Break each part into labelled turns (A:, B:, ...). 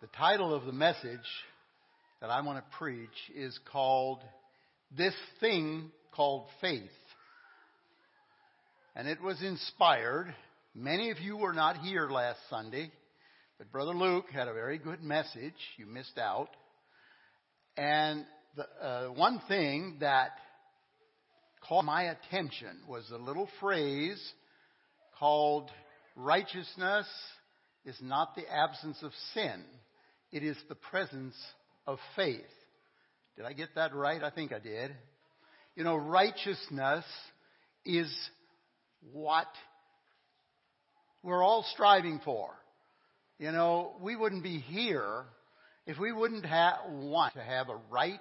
A: The title of the message that I want to preach is called This Thing Called Faith. And it was inspired. Many of you were not here last Sunday, but Brother Luke had a very good message. You missed out. And the uh, one thing that caught my attention was a little phrase called righteousness is not the absence of sin. It is the presence of faith. Did I get that right? I think I did. You know, righteousness is what we're all striving for. You know, we wouldn't be here if we wouldn't want to have a right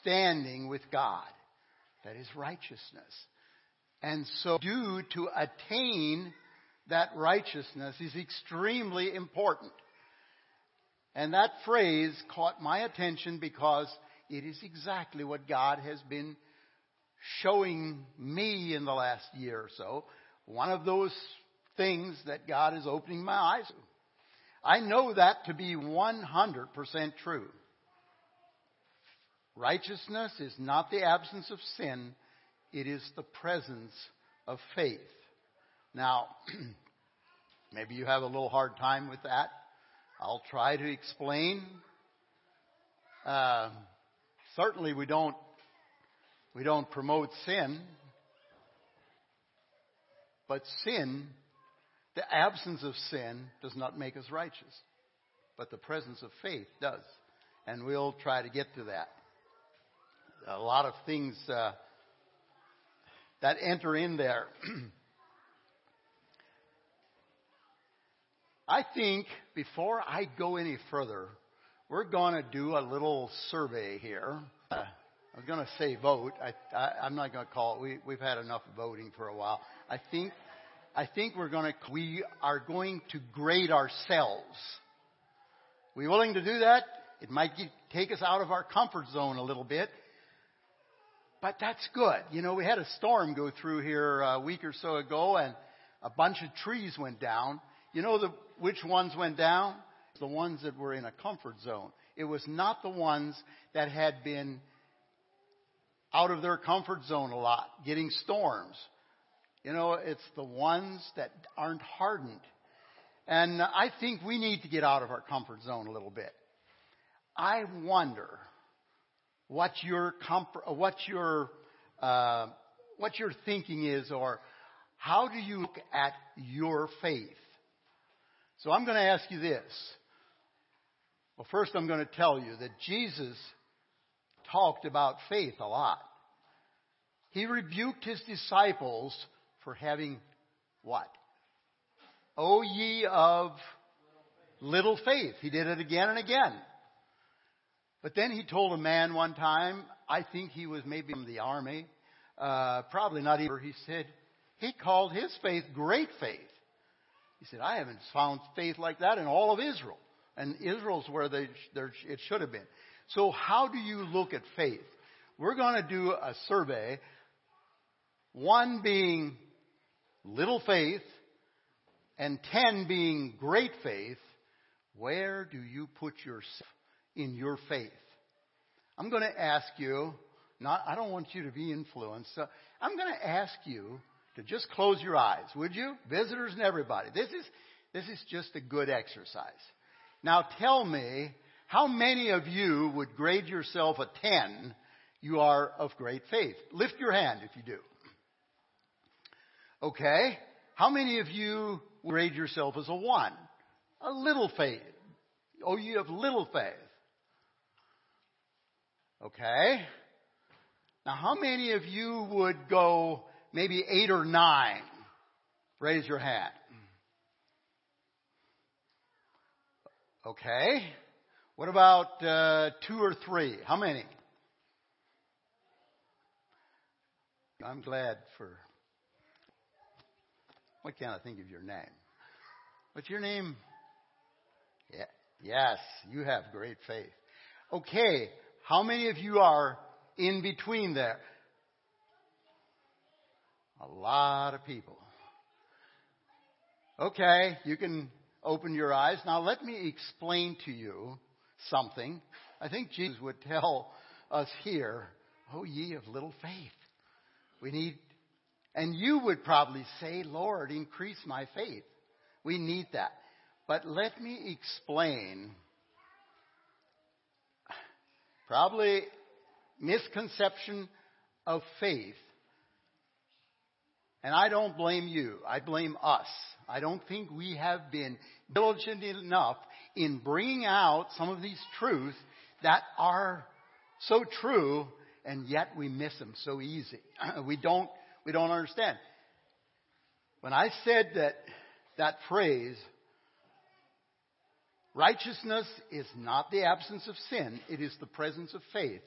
A: standing with God. That is righteousness. And so, due to attain that righteousness is extremely important. And that phrase caught my attention because it is exactly what God has been showing me in the last year or so. One of those things that God is opening my eyes to. I know that to be 100% true. Righteousness is not the absence of sin, it is the presence of faith. Now, maybe you have a little hard time with that. I'll try to explain. Uh, certainly, we don't we don't promote sin, but sin, the absence of sin, does not make us righteous, but the presence of faith does, and we'll try to get to that. A lot of things uh, that enter in there. I think before I go any further, we're going to do a little survey here. Uh, I was going to say vote. I, am not going to call it. We, we've had enough voting for a while. I think, I think we're going to, we are going to grade ourselves. We willing to do that? It might get, take us out of our comfort zone a little bit. But that's good. You know, we had a storm go through here a week or so ago and a bunch of trees went down. You know the, which ones went down? The ones that were in a comfort zone. It was not the ones that had been out of their comfort zone a lot, getting storms. You know, it's the ones that aren't hardened. And I think we need to get out of our comfort zone a little bit. I wonder what your comfort, what your uh, what your thinking is, or how do you look at your faith? So I'm going to ask you this. Well, first I'm going to tell you that Jesus talked about faith a lot. He rebuked his disciples for having what? O ye of little faith. He did it again and again. But then he told a man one time, I think he was maybe from the army, uh, probably not even, he said, he called his faith great faith. He said, I haven't found faith like that in all of Israel. And Israel's where they, it should have been. So how do you look at faith? We're going to do a survey, one being little faith and 10 being great faith. Where do you put yourself in your faith? I'm going to ask you, not, I don't want you to be influenced. So I'm going to ask you to just close your eyes, would you? Visitors and everybody. This is, this is just a good exercise. Now tell me, how many of you would grade yourself a 10? You are of great faith. Lift your hand if you do. Okay. How many of you grade yourself as a 1? A little faith. Oh, you have little faith. Okay. Now, how many of you would go maybe eight or nine. Raise your hand. Okay. What about uh, two or three? How many? I'm glad for. Why can't I think of your name? What's your name? Yeah. Yes, you have great faith. Okay. How many of you are in between there? A lot of people. Okay, you can open your eyes. Now let me explain to you something. I think Jesus would tell us here, Oh, ye of little faith. We need, and you would probably say, Lord, increase my faith. We need that. But let me explain probably misconception of faith. And I don't blame you. I blame us. I don't think we have been diligent enough in bringing out some of these truths that are so true and yet we miss them so easy. we don't, we don't understand. When I said that, that phrase, righteousness is not the absence of sin, it is the presence of faith.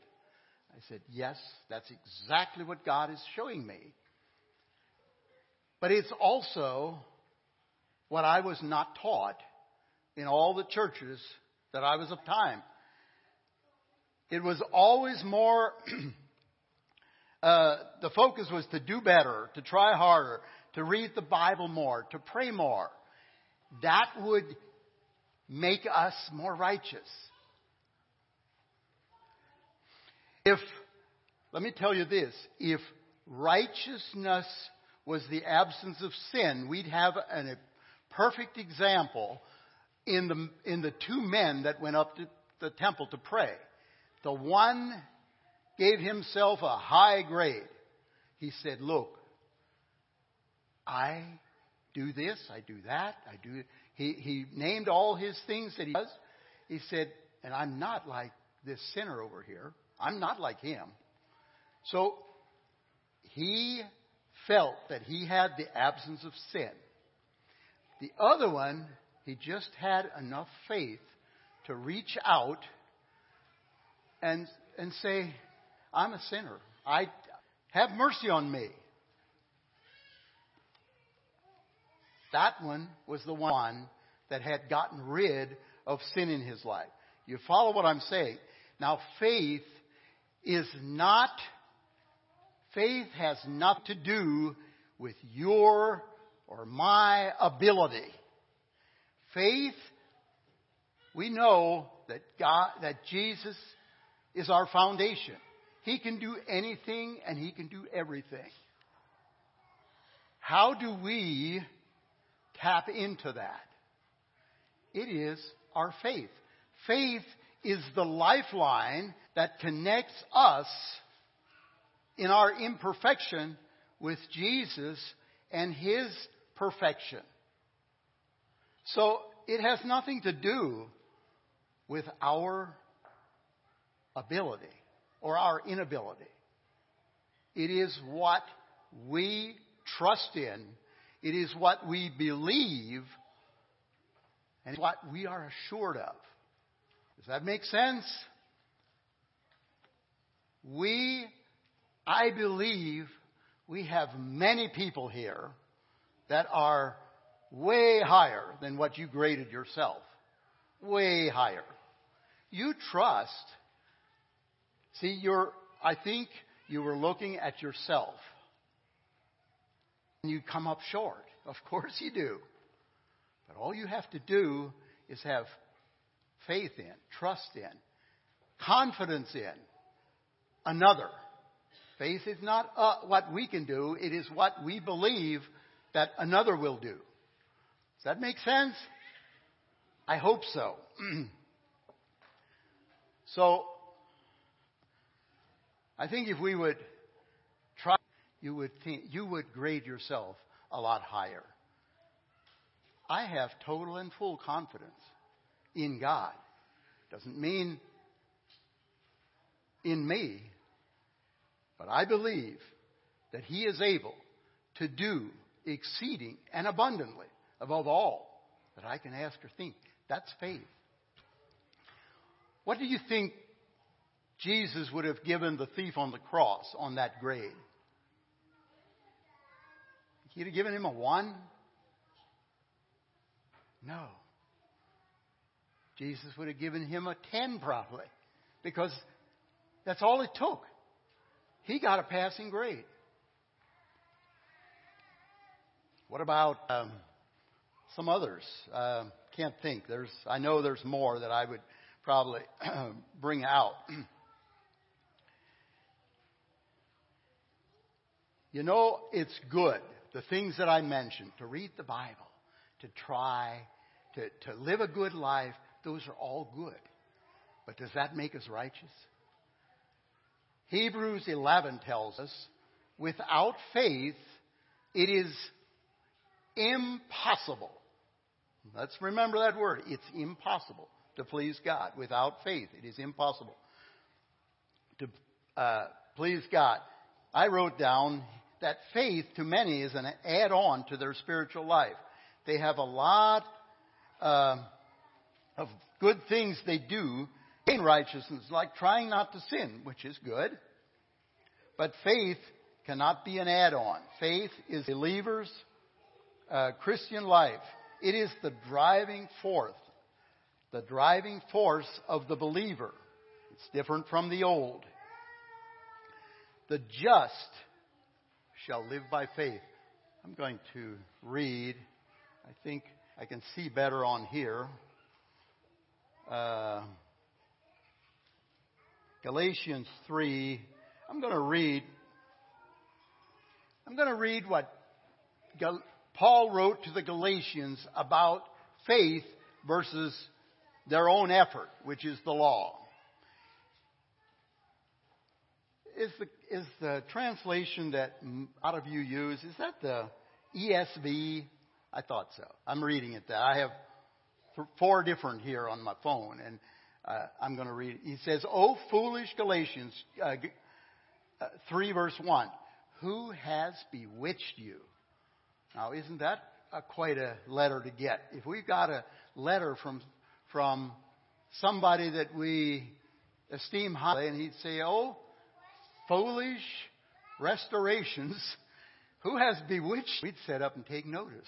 A: I said, yes, that's exactly what God is showing me. But it's also what I was not taught in all the churches that I was of time. It was always more, uh, the focus was to do better, to try harder, to read the Bible more, to pray more. That would make us more righteous. If, let me tell you this, if righteousness was the absence of sin, we'd have an, a perfect example in the, in the two men that went up to the temple to pray. The one gave himself a high grade. He said, Look, I do this, I do that, I do. He, he named all his things that he does. He said, and I'm not like this sinner over here. I'm not like him. So he felt that he had the absence of sin. The other one, he just had enough faith to reach out and, and say, I'm a sinner. I have mercy on me. That one was the one that had gotten rid of sin in his life. You follow what I'm saying? Now, faith is not, faith has not to do with your or my ability. Faith, we know that God, that Jesus is our foundation. He can do anything and He can do everything. How do we tap into that? It is our faith. Faith is the lifeline that connects us in our imperfection with Jesus and His perfection. So it has nothing to do with our ability or our inability. It is what we trust in. It is what we believe and what we are assured of. Does that make sense? We, I believe, we have many people here that are way higher than what you graded yourself. Way higher. You trust. See, you're, I think you were looking at yourself. And you come up short. Of course you do. But all you have to do is have faith in, trust in, confidence in another. Faith is not uh, what we can do, it is what we believe that another will do. Does that make sense? I hope so. so, I think if we would try, you would think, you would grade yourself a lot higher. I have total and full confidence in God. Doesn't mean in me, but I believe that He is able to do exceeding and abundantly above all that I can ask or think. That's faith. What do you think Jesus would have given the thief on the cross on that grade? He'd have given him a one? No. Jesus would have given him a 10 probably because that's all it took. He got a passing grade. What about um, some others? Uh, can't think. There's, I know there's more that I would probably bring out. you know, it's good, the things that I mentioned, to read the Bible, to try, to, to live a good life, those are all good. But does that make us righteous? Hebrews 11 tells us, without faith, it is impossible. Let's remember that word. It's impossible to please God. Without faith, it is impossible to uh, please God. I wrote down that faith to many is an add on to their spiritual life. They have a lot uh, of good things they do in righteousness, like trying not to sin, which is good. But faith cannot be an add on. Faith is believer's uh, Christian life. It is the driving force, the driving force of the believer. It's different from the old. The just shall live by faith. I'm going to read, I think I can see better on here. Uh, Galatians 3. I'm going to read. I'm going to read what Gal- Paul wrote to the Galatians about faith versus their own effort, which is the law. Is the, is the translation that a lot of you use, is that the ESV? I thought so. I'm reading it that. I have four different here on my phone, and uh, I'm going to read it. He says, "O foolish Galatians, uh, uh, 3 verse 1, who has bewitched you?" Now, isn't that a, quite a letter to get? If we've got a letter from from somebody that we esteem highly, and he'd say, "Oh, foolish restorations, who has bewitched?" We'd set up and take notice.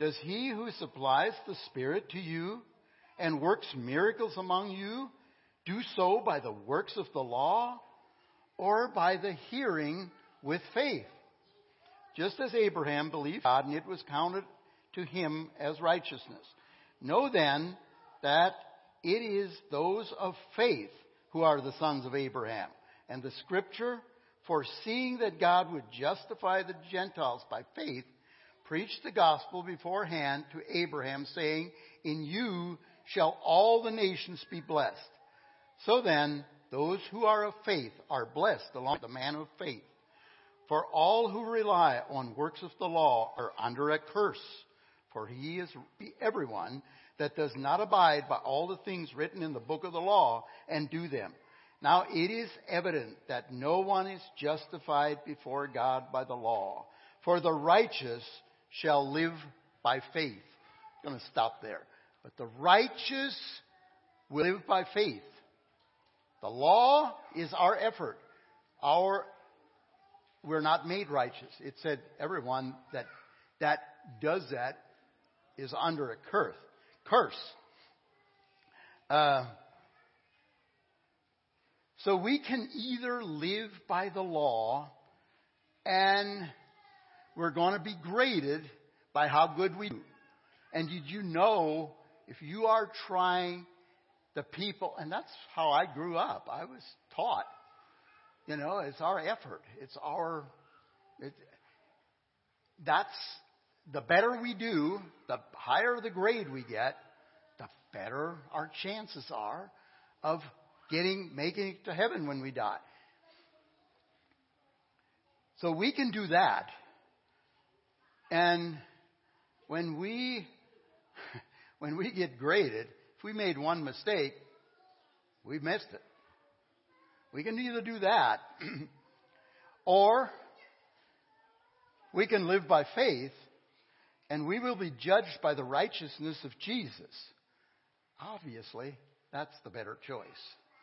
A: Does he who supplies the Spirit to you and works miracles among you do so by the works of the law or by the hearing with faith? Just as Abraham believed God and it was counted to him as righteousness. Know then that it is those of faith who are the sons of Abraham. And the scripture, foreseeing that God would justify the Gentiles by faith, preached the gospel beforehand to Abraham, saying, In you shall all the nations be blessed. So then, those who are of faith are blessed along with the man of faith. For all who rely on works of the law are under a curse, for he is everyone that does not abide by all the things written in the book of the law and do them. Now it is evident that no one is justified before God by the law, for the righteous shall live by faith. I'm going to stop there. But the righteous will live by faith. The law is our effort. Our we're not made righteous. It said everyone that that does that is under a curse. Curse. Uh, so we can either live by the law and we're going to be graded by how good we do. And did you know if you are trying the people, and that's how I grew up. I was taught, you know, it's our effort. It's our, it, that's, the better we do, the higher the grade we get, the better our chances are of getting, making it to heaven when we die. So we can do that. And when we when we get graded, if we made one mistake, we missed it. We can either do that or we can live by faith and we will be judged by the righteousness of Jesus. Obviously, that's the better choice.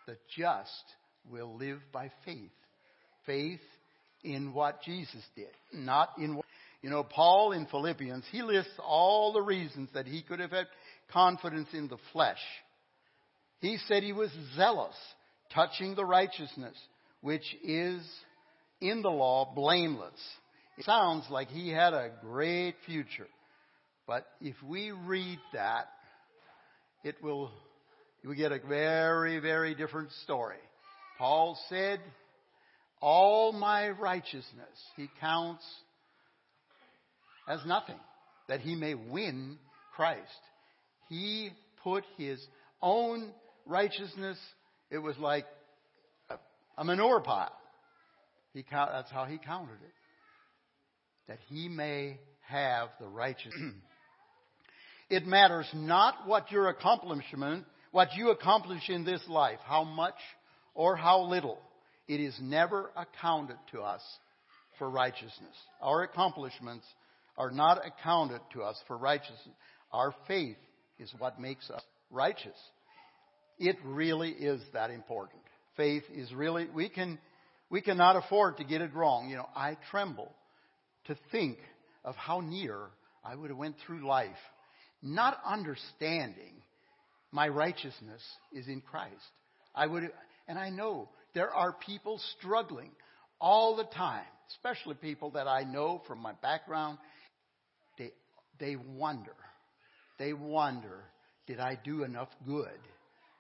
A: The just will live by faith. Faith in what Jesus did, not in what. You know, Paul in Philippians, he lists all the reasons that he could have had confidence in the flesh. He said he was zealous, touching the righteousness, which is in the law blameless. It sounds like he had a great future. But if we read that, it will, we get a very, very different story. Paul said, all my righteousness he counts as nothing, that he may win Christ. He put his own righteousness, it was like a, a manure pile. He that's how he counted it. That he may have the righteousness. it matters not what your accomplishment, what you accomplish in this life, how much or how little. It is never accounted to us for righteousness. Our accomplishments are not accounted to us for righteousness. Our faith is what makes us righteous. It really is that important. Faith is really, we can, we cannot afford to get it wrong. You know, I tremble to think of how near I would have went through life not understanding my righteousness is in Christ. I would, and I know there are people struggling all the time, especially people that I know from my background. They, wonder, they wonder, did I do enough good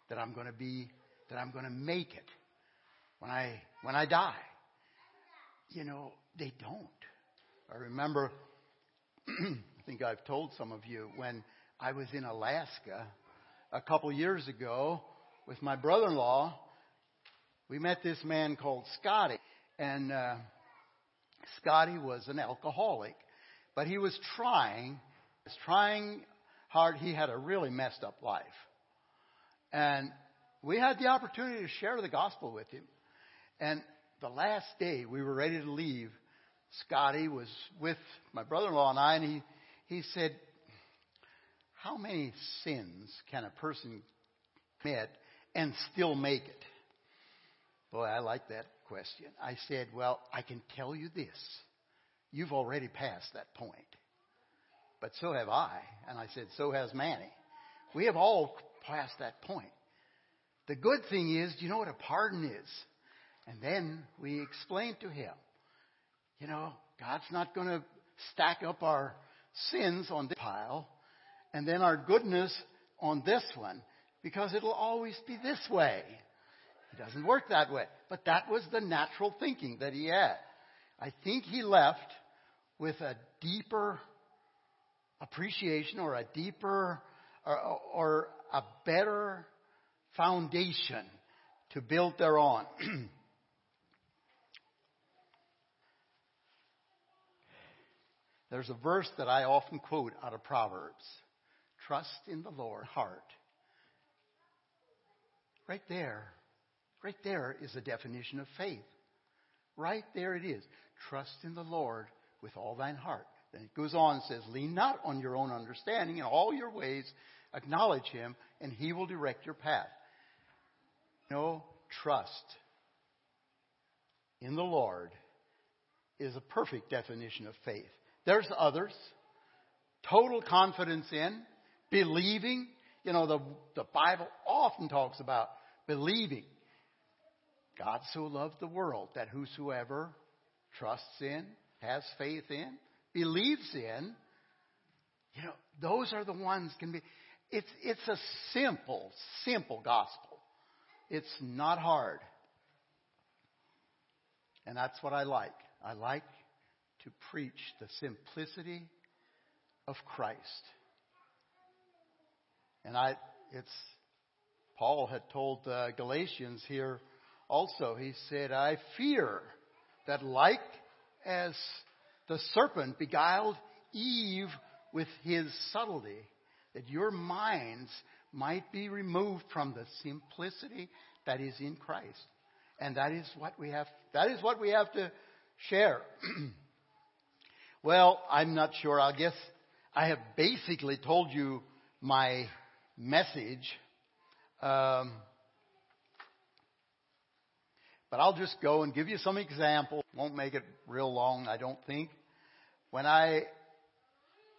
A: that I'm going to be, that I'm going to make it when I, when I die? You know, they don't. I remember, I think I've told some of you, when I was in Alaska a couple years ago with my brother-in-law, we met this man called Scotty, and uh, Scotty was an alcoholic, but he was trying, was trying hard. He had a really messed up life, and we had the opportunity to share the gospel with him. And the last day we were ready to leave, Scotty was with my brother-in-law and I, and he he said, "How many sins can a person commit and still make it?" Boy, I like that question. I said, Well, I can tell you this. You've already passed that point. But so have I. And I said, So has Manny. We have all passed that point. The good thing is, do you know what a pardon is? And then we explained to him, you know, God's not going to stack up our sins on this pile and then our goodness on this one because it'll always be this way. It doesn't work that way. But that was the natural thinking that he had. I think he left with a deeper appreciation or a deeper or, or a better foundation to build thereon. There's a verse that I often quote out of Proverbs. Trust in the Lord heart. Right there Right there is a definition of faith. Right there it is. Trust in the Lord with all thine heart. Then it goes on and says, Lean not on your own understanding. In all your ways, acknowledge him, and he will direct your path. No trust in the Lord is a perfect definition of faith. There's others. Total confidence in, believing. You know, the, the Bible often talks about believing. God so loved the world that whosoever trusts in, has faith in, believes in, you know, those are the ones can be. It's, it's a simple, simple gospel. It's not hard. And that's what I like. I like to preach the simplicity of Christ. And I, it's, Paul had told the Galatians here also, he said, I fear that like as the serpent beguiled Eve with his subtlety, that your minds might be removed from the simplicity that is in Christ. And that is what we have, that is what we have to share. well, I'm not sure. I guess I have basically told you my message Um, but I'll just go and give you some examples. Won't make it real long, I don't think. When I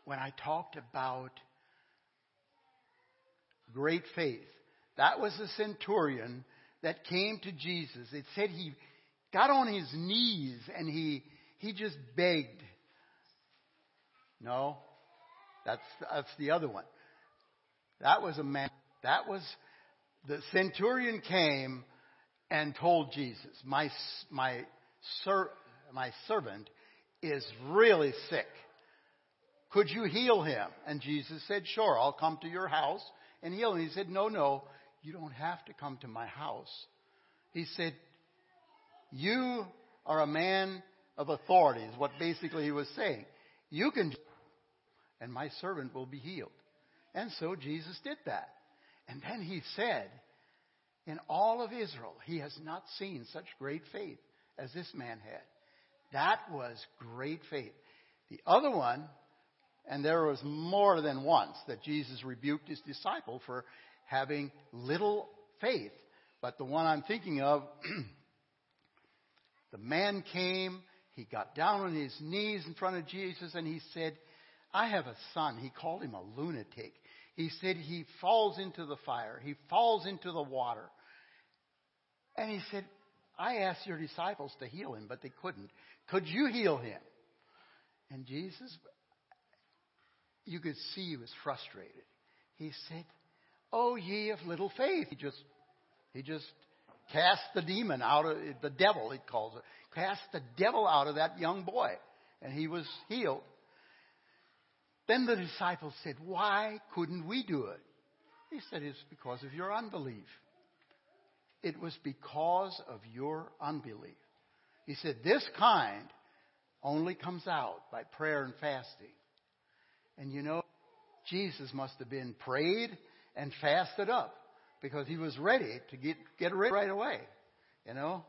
A: when I talked about great faith, that was the centurion that came to Jesus. It said he got on his knees and he he just begged. No, that's that's the other one. That was a man. That was the centurion came and told Jesus, "My my sir, my servant is really sick. Could you heal him?" And Jesus said, "Sure, I'll come to your house and heal him." He said, "No, no, you don't have to come to my house." He said, "You are a man of authority." Is what basically he was saying. You can, and my servant will be healed. And so Jesus did that. And then he said, in all of Israel, he has not seen such great faith as this man had. That was great faith. The other one, and there was more than once that Jesus rebuked his disciple for having little faith. But the one I'm thinking of, the man came, he got down on his knees in front of Jesus, and he said, I have a son. He called him a lunatic. He said he falls into the fire, he falls into the water. And he said, I asked your disciples to heal him, but they couldn't. Could you heal him? And Jesus, you could see he was frustrated. He said, Oh, ye of little faith. He just, he just cast the demon out of, the devil, he calls it, cast the devil out of that young boy. And he was healed. Then the disciples said, Why couldn't we do it? He said, It's because of your unbelief. It was because of your unbelief. He said, This kind only comes out by prayer and fasting. And you know, Jesus must have been prayed and fasted up because he was ready to get, get ready right away. You know,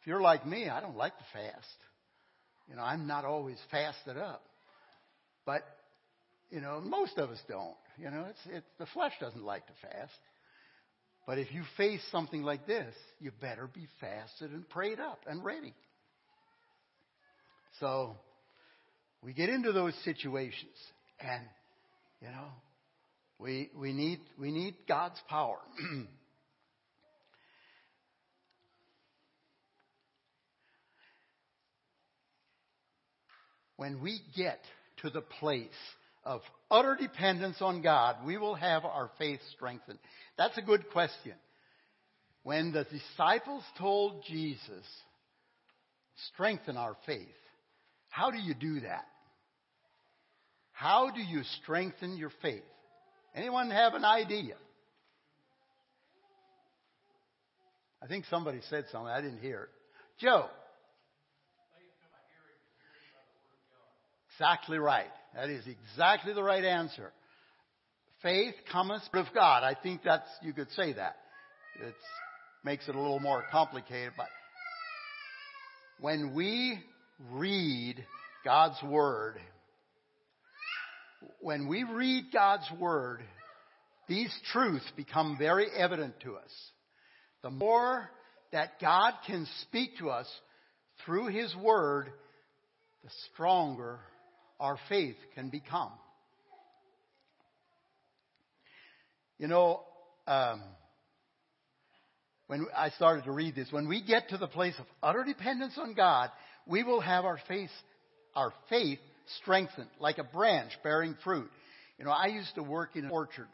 A: if you're like me, I don't like to fast. You know, I'm not always fasted up. But, you know, most of us don't. You know, it's, it's, the flesh doesn't like to fast. But if you face something like this, you better be fasted and prayed up and ready. So we get into those situations and you know we we need we need God's power. when we get to the place of utter dependence on God, we will have our faith strengthened. That's a good question. When the disciples told Jesus, strengthen our faith, how do you do that? How do you strengthen your faith? Anyone have an idea? I think somebody said something. I didn't hear it. Joe. Exactly right. That is exactly the right answer. Faith cometh of God. I think that's, you could say that. It makes it a little more complicated, but when we read God's Word, when we read God's Word, these truths become very evident to us. The more that God can speak to us through His Word, the stronger our faith can become. You know, um, when I started to read this, when we get to the place of utter dependence on God, we will have our faith, our faith strengthened like a branch bearing fruit. You know, I used to work in an orchard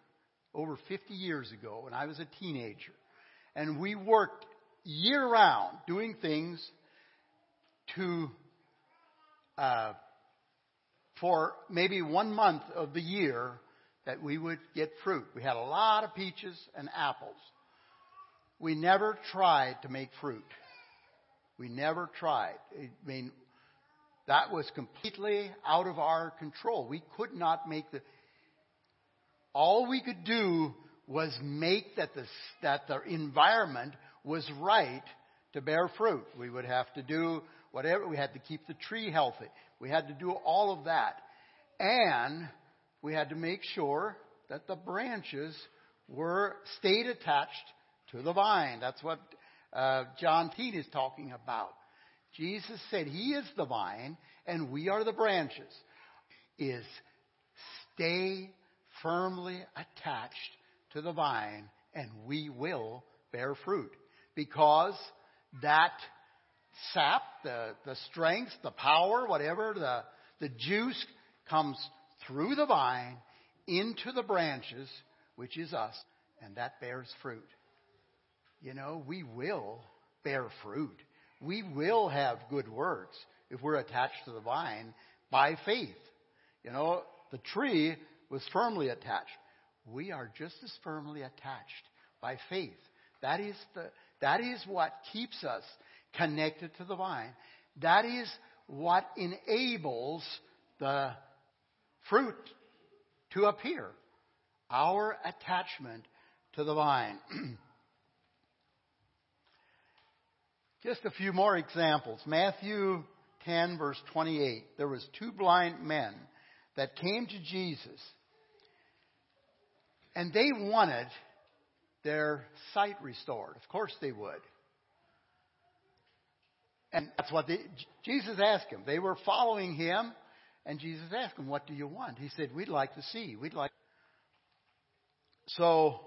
A: over 50 years ago when I was a teenager. And we worked year round doing things to uh, for maybe one month of the year that we would get fruit. We had a lot of peaches and apples. We never tried to make fruit. We never tried. I mean, that was completely out of our control. We could not make the. All we could do was make that the, that the environment was right to bear fruit. We would have to do whatever. We had to keep the tree healthy. We had to do all of that. And we had to make sure that the branches were stayed attached to the vine. That's what uh, John Teen is talking about. Jesus said He is the vine and we are the branches. Is stay firmly attached to the vine and we will bear fruit because that sap, the, the strength, the power, whatever, the, the juice comes through the vine into the branches, which is us, and that bears fruit. You know, we will bear fruit. We will have good works if we're attached to the vine by faith. You know, the tree was firmly attached. We are just as firmly attached by faith. That is the, that is what keeps us connected to the vine. That is what enables the fruit to appear. Our attachment to the vine. Just a few more examples. Matthew 10 verse 28. There was two blind men that came to Jesus and they wanted their sight restored. Of course they would. And that's what they, Jesus asked them. They were following him, and Jesus asked them, What do you want? He said, We'd like to see. We'd like. So,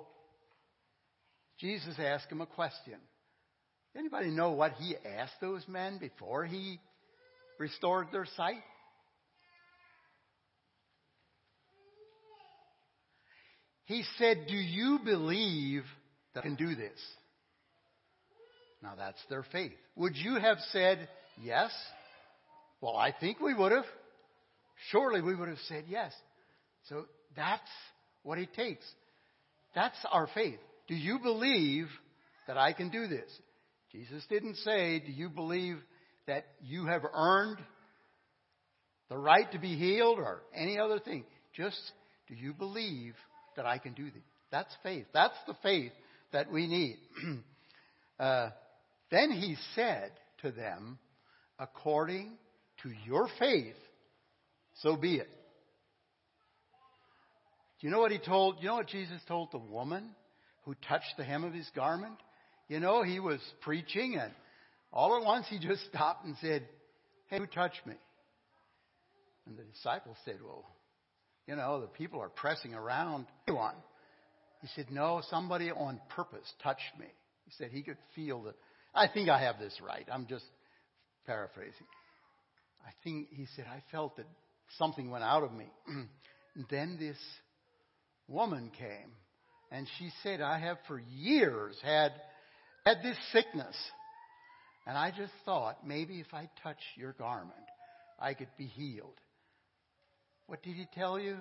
A: Jesus asked him a question. Anybody know what he asked those men before he restored their sight? He said, Do you believe that I can do this? Now that's their faith. Would you have said yes? Well, I think we would have. Surely we would have said yes. So that's what it takes. That's our faith. Do you believe that I can do this? Jesus didn't say, Do you believe that you have earned the right to be healed or any other thing? Just, do you believe that I can do this. That's faith. That's the faith that we need. uh, then he said to them, according to your faith, so be it. Do you know what he told? You know what Jesus told the woman who touched the hem of his garment? You know, he was preaching and all at once he just stopped and said, Hey, who touched me? And the disciples said, Well, you know, the people are pressing around. Anyone. He said, No, somebody on purpose touched me. He said he could feel that. I think I have this right. I'm just paraphrasing. I think he said, I felt that something went out of me. then this woman came and she said, I have for years had had this sickness. And I just thought maybe if I touch your garment, I could be healed. What did he tell you?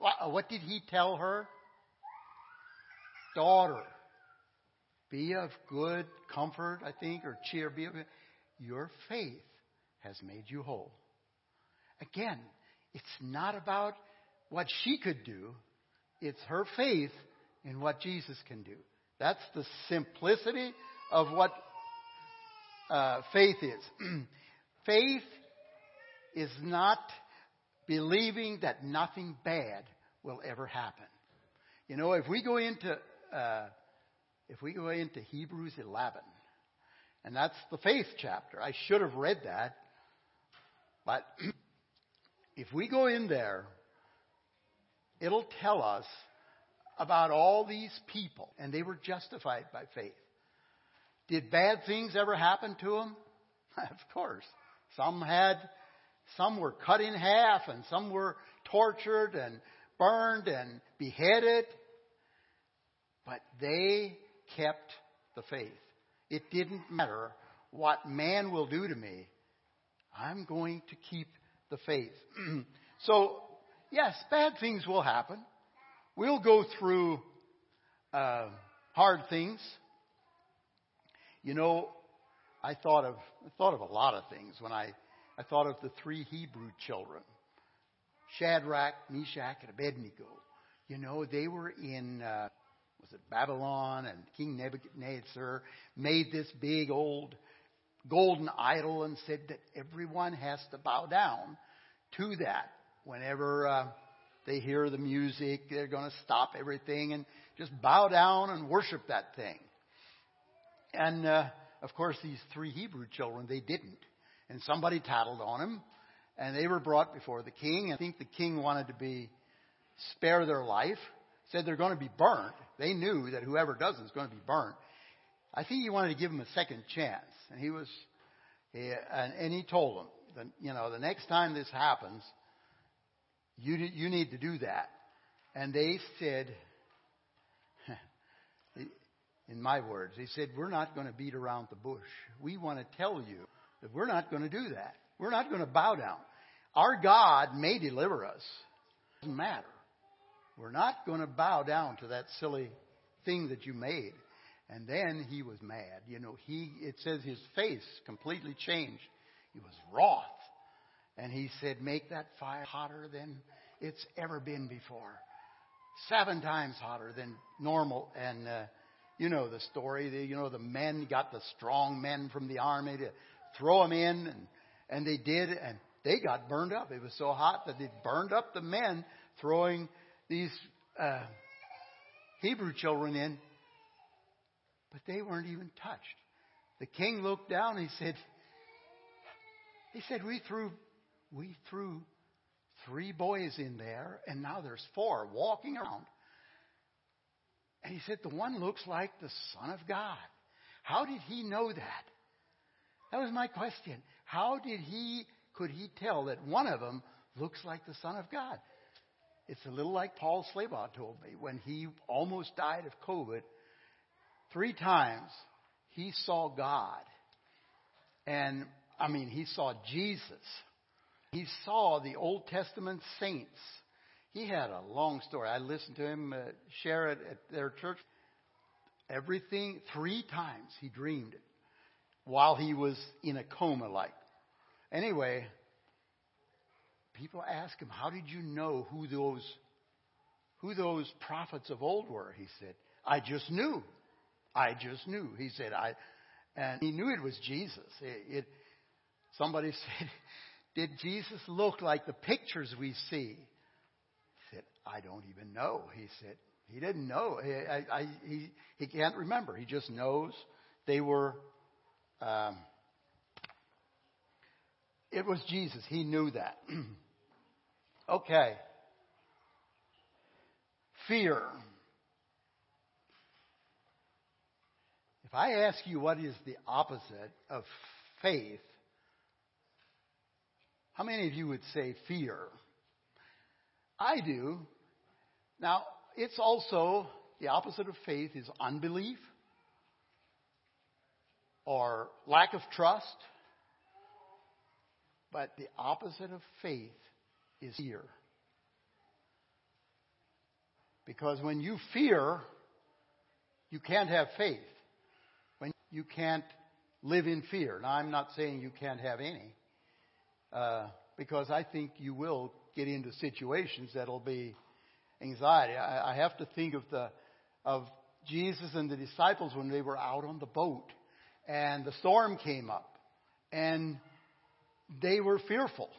A: Uh, what did he tell her? Daughter, be of good comfort, I think, or cheer. Be of, your faith has made you whole. Again, it's not about what she could do, it's her faith in what Jesus can do. That's the simplicity of what uh, faith is. faith is not believing that nothing bad will ever happen. You know, if we go into uh, if we go into Hebrews 11, and that's the faith chapter, I should have read that, but if we go in there, it'll tell us about all these people, and they were justified by faith. Did bad things ever happen to them? of course. Some had some were cut in half, and some were tortured and burned and beheaded. But they kept the faith. It didn't matter what man will do to me. I'm going to keep the faith. so, yes, bad things will happen. We'll go through uh, hard things. You know, I thought of I thought of a lot of things when I I thought of the three Hebrew children Shadrach, Meshach, and Abednego. You know, they were in, uh, was it Babylon, and King Nebuchadnezzar made this big old golden idol and said that everyone has to bow down to that. Whenever uh, they hear the music, they're going to stop everything and just bow down and worship that thing. And uh, of course, these three Hebrew children, they didn't. And somebody tattled on them, and they were brought before the king. I think the king wanted to be spare their life, said they're going to be burnt. They knew that whoever does is going to be burnt. I think he wanted to give him a second chance, and he was, he, and, and he told him, you know, the next time this happens, you you need to do that. And they said, in my words, they said, we're not going to beat around the bush. We want to tell you that we're not going to do that. We're not going to bow down. Our God may deliver us. It doesn't matter. We're not going to bow down to that silly thing that you made. And then he was mad. You know, he, it says his face completely changed. He was wroth. And he said, make that fire hotter than it's ever been before. Seven times hotter than normal. And, uh, you know the story. The, you know, the men got the strong men from the army to throw them in and, and they did and they got burned up. It was so hot that they burned up the men throwing these, uh, Hebrew children in but they weren't even touched. The king looked down and he said, he said, we threw, we threw three boys in there and now there's four walking around. And he said, the one looks like the son of God. How did he know that? That was my question. How did he, could he tell that one of them looks like the son of God? It's a little like Paul Slabaugh told me when he almost died of COVID Three times he saw God. And, I mean, he saw Jesus. He saw the Old Testament saints. He had a long story. I listened to him uh, share it at their church. Everything, three times he dreamed it while he was in a coma like. Anyway, people ask him, How did you know who those who those prophets of old were? He said, I just knew. I just knew. He said, I, and he knew it was Jesus. It, it, somebody said, did Jesus look like the pictures we see? He said, I don't even know. He said, he didn't know. I, I, he, he can't remember. He just knows they were, um, it was Jesus. He knew that. okay. Fear. I ask you what is the opposite of faith, how many of you would say fear? I do. Now, it's also the opposite of faith is unbelief or lack of trust. But the opposite of faith is fear. Because when you fear, you can't have faith you can't live in fear. Now, I'm not saying you can't have any, uh, because I think you will get into situations that'll be anxiety. I, I have to think of the of Jesus and the disciples when they were out on the boat, and the storm came up, and they were fearful.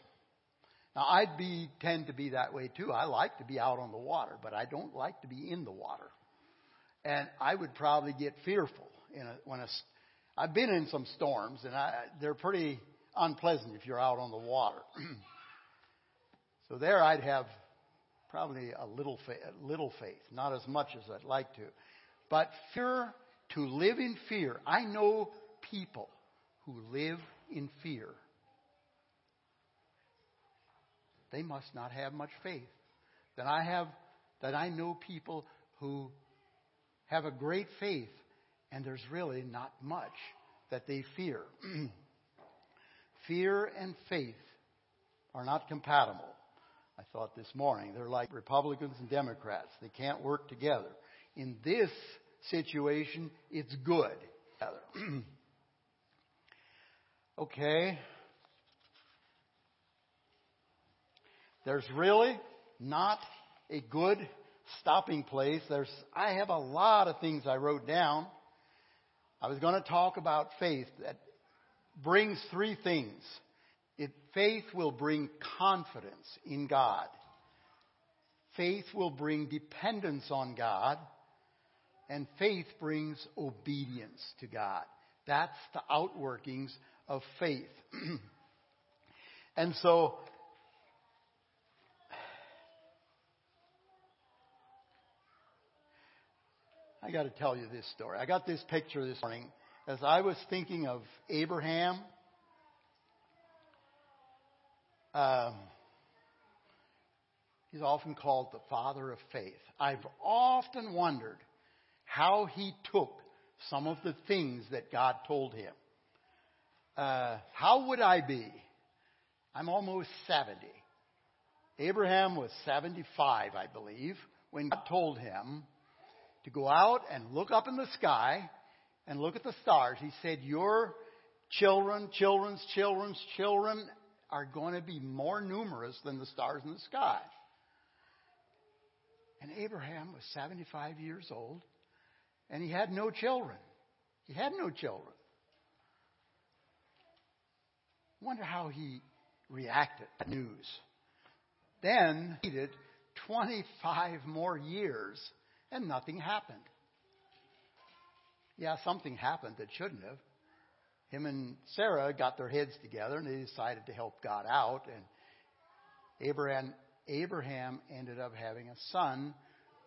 A: Now, I'd be tend to be that way too. I like to be out on the water, but I don't like to be in the water. And I would probably get fearful in a, when a, I've been in some storms and I, they're pretty unpleasant if you're out on the water. so there I'd have probably a little faith, little faith, not as much as I'd like to. But fear, to live in fear. I know people who live in fear. They must not have much faith. Then I have, that I know people who have a great faith and there's really not much that they fear. fear and faith are not compatible. I thought this morning they're like Republicans and Democrats. They can't work together. In this situation, it's good. okay. There's really not a good stopping place. There's, I have a lot of things I wrote down. I was going to talk about faith that brings three things. It, faith will bring confidence in God. Faith will bring dependence on God. And faith brings obedience to God. That's the outworkings of faith. and so, I got to tell you this story. I got this picture this morning as I was thinking of Abraham. Um, he's often called the father of faith. I've often wondered how he took some of the things that God told him. Uh, how would I be? I'm almost 70. Abraham was 75, I believe, when God told him to go out and look up in the sky and look at the stars. He said, Your children, children's children's children are going to be more numerous than the stars in the sky. And Abraham was 75 years old and he had no children. He had no children. Wonder how he reacted to news. Then he did 25 more years and nothing happened. Yeah, something happened that shouldn't have. Him and Sarah got their heads together and they decided to help God out and Abraham Abraham ended up having a son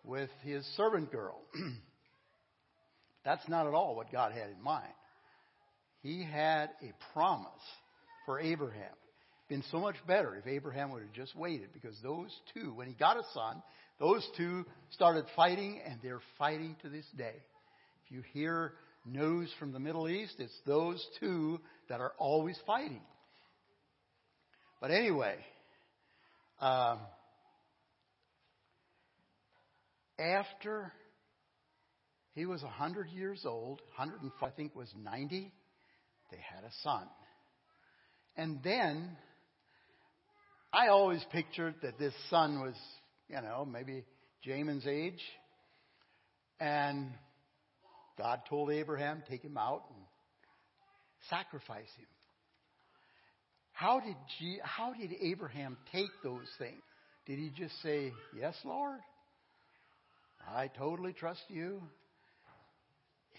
A: with his servant girl. That's not at all what God had in mind. He had a promise for Abraham. Been so much better if Abraham would have just waited because those two, when he got a son, those two started fighting and they're fighting to this day. If you hear news from the Middle East, it's those two that are always fighting. But anyway, um, after he was 100 years old, 105, I think was 90, they had a son. And then I always pictured that this son was, you know, maybe Jamin's age. And God told Abraham, take him out and sacrifice him. How did, G, how did Abraham take those things? Did he just say, Yes, Lord? I totally trust you.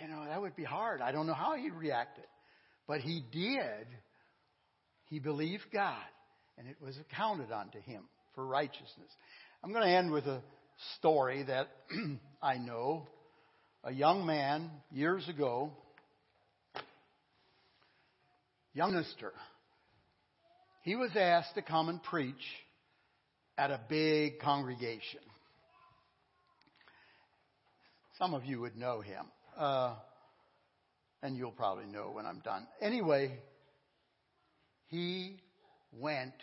A: You know, that would be hard. I don't know how he reacted. But he did. He believed God, and it was accounted unto him for righteousness. I'm going to end with a story that I know. A young man, years ago, young minister, he was asked to come and preach at a big congregation. Some of you would know him. Uh, and you'll probably know when I'm done. Anyway, he went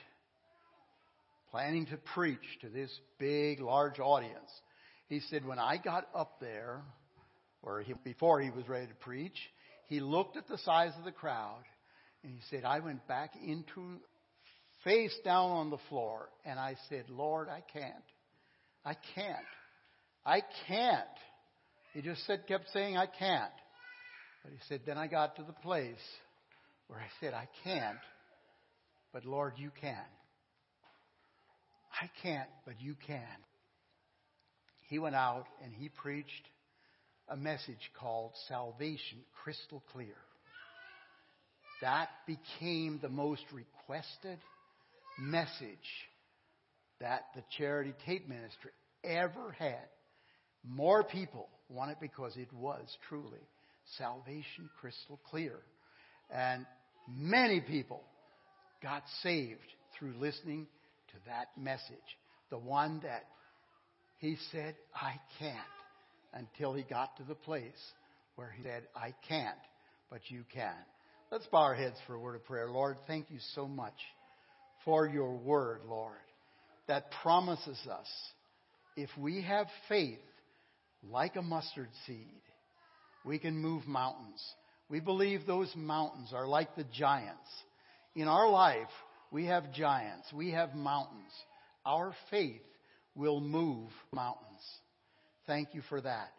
A: planning to preach to this big, large audience. He said, when I got up there, or he, before he was ready to preach, he looked at the size of the crowd and he said, I went back into face down on the floor and I said, Lord, I can't. I can't. I can't. He just said, kept saying, I can't. But he said, then I got to the place where I said, I can't, but Lord, you can. I can't, but you can. He went out and he preached a message called Salvation Crystal Clear. That became the most requested message that the charity tape ministry ever had. More people want it because it was truly salvation crystal clear. And many people got saved through listening to that message. The one that he said, I can't, until he got to the place where he said, I can't, but you can. Let's bow our heads for a word of prayer. Lord, thank you so much for your word, Lord, that promises us if we have faith like a mustard seed, we can move mountains. We believe those mountains are like the giants. In our life, we have giants, we have mountains. Our faith will move mountains. Thank you for that.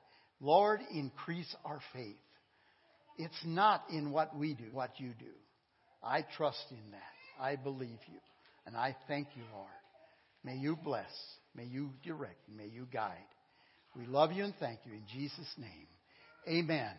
A: Lord, increase our faith. It's not in what we do, what you do. I trust in that. I believe you. And I thank you, Lord. May you bless. May you direct. May you guide. We love you and thank you in Jesus' name. Amen.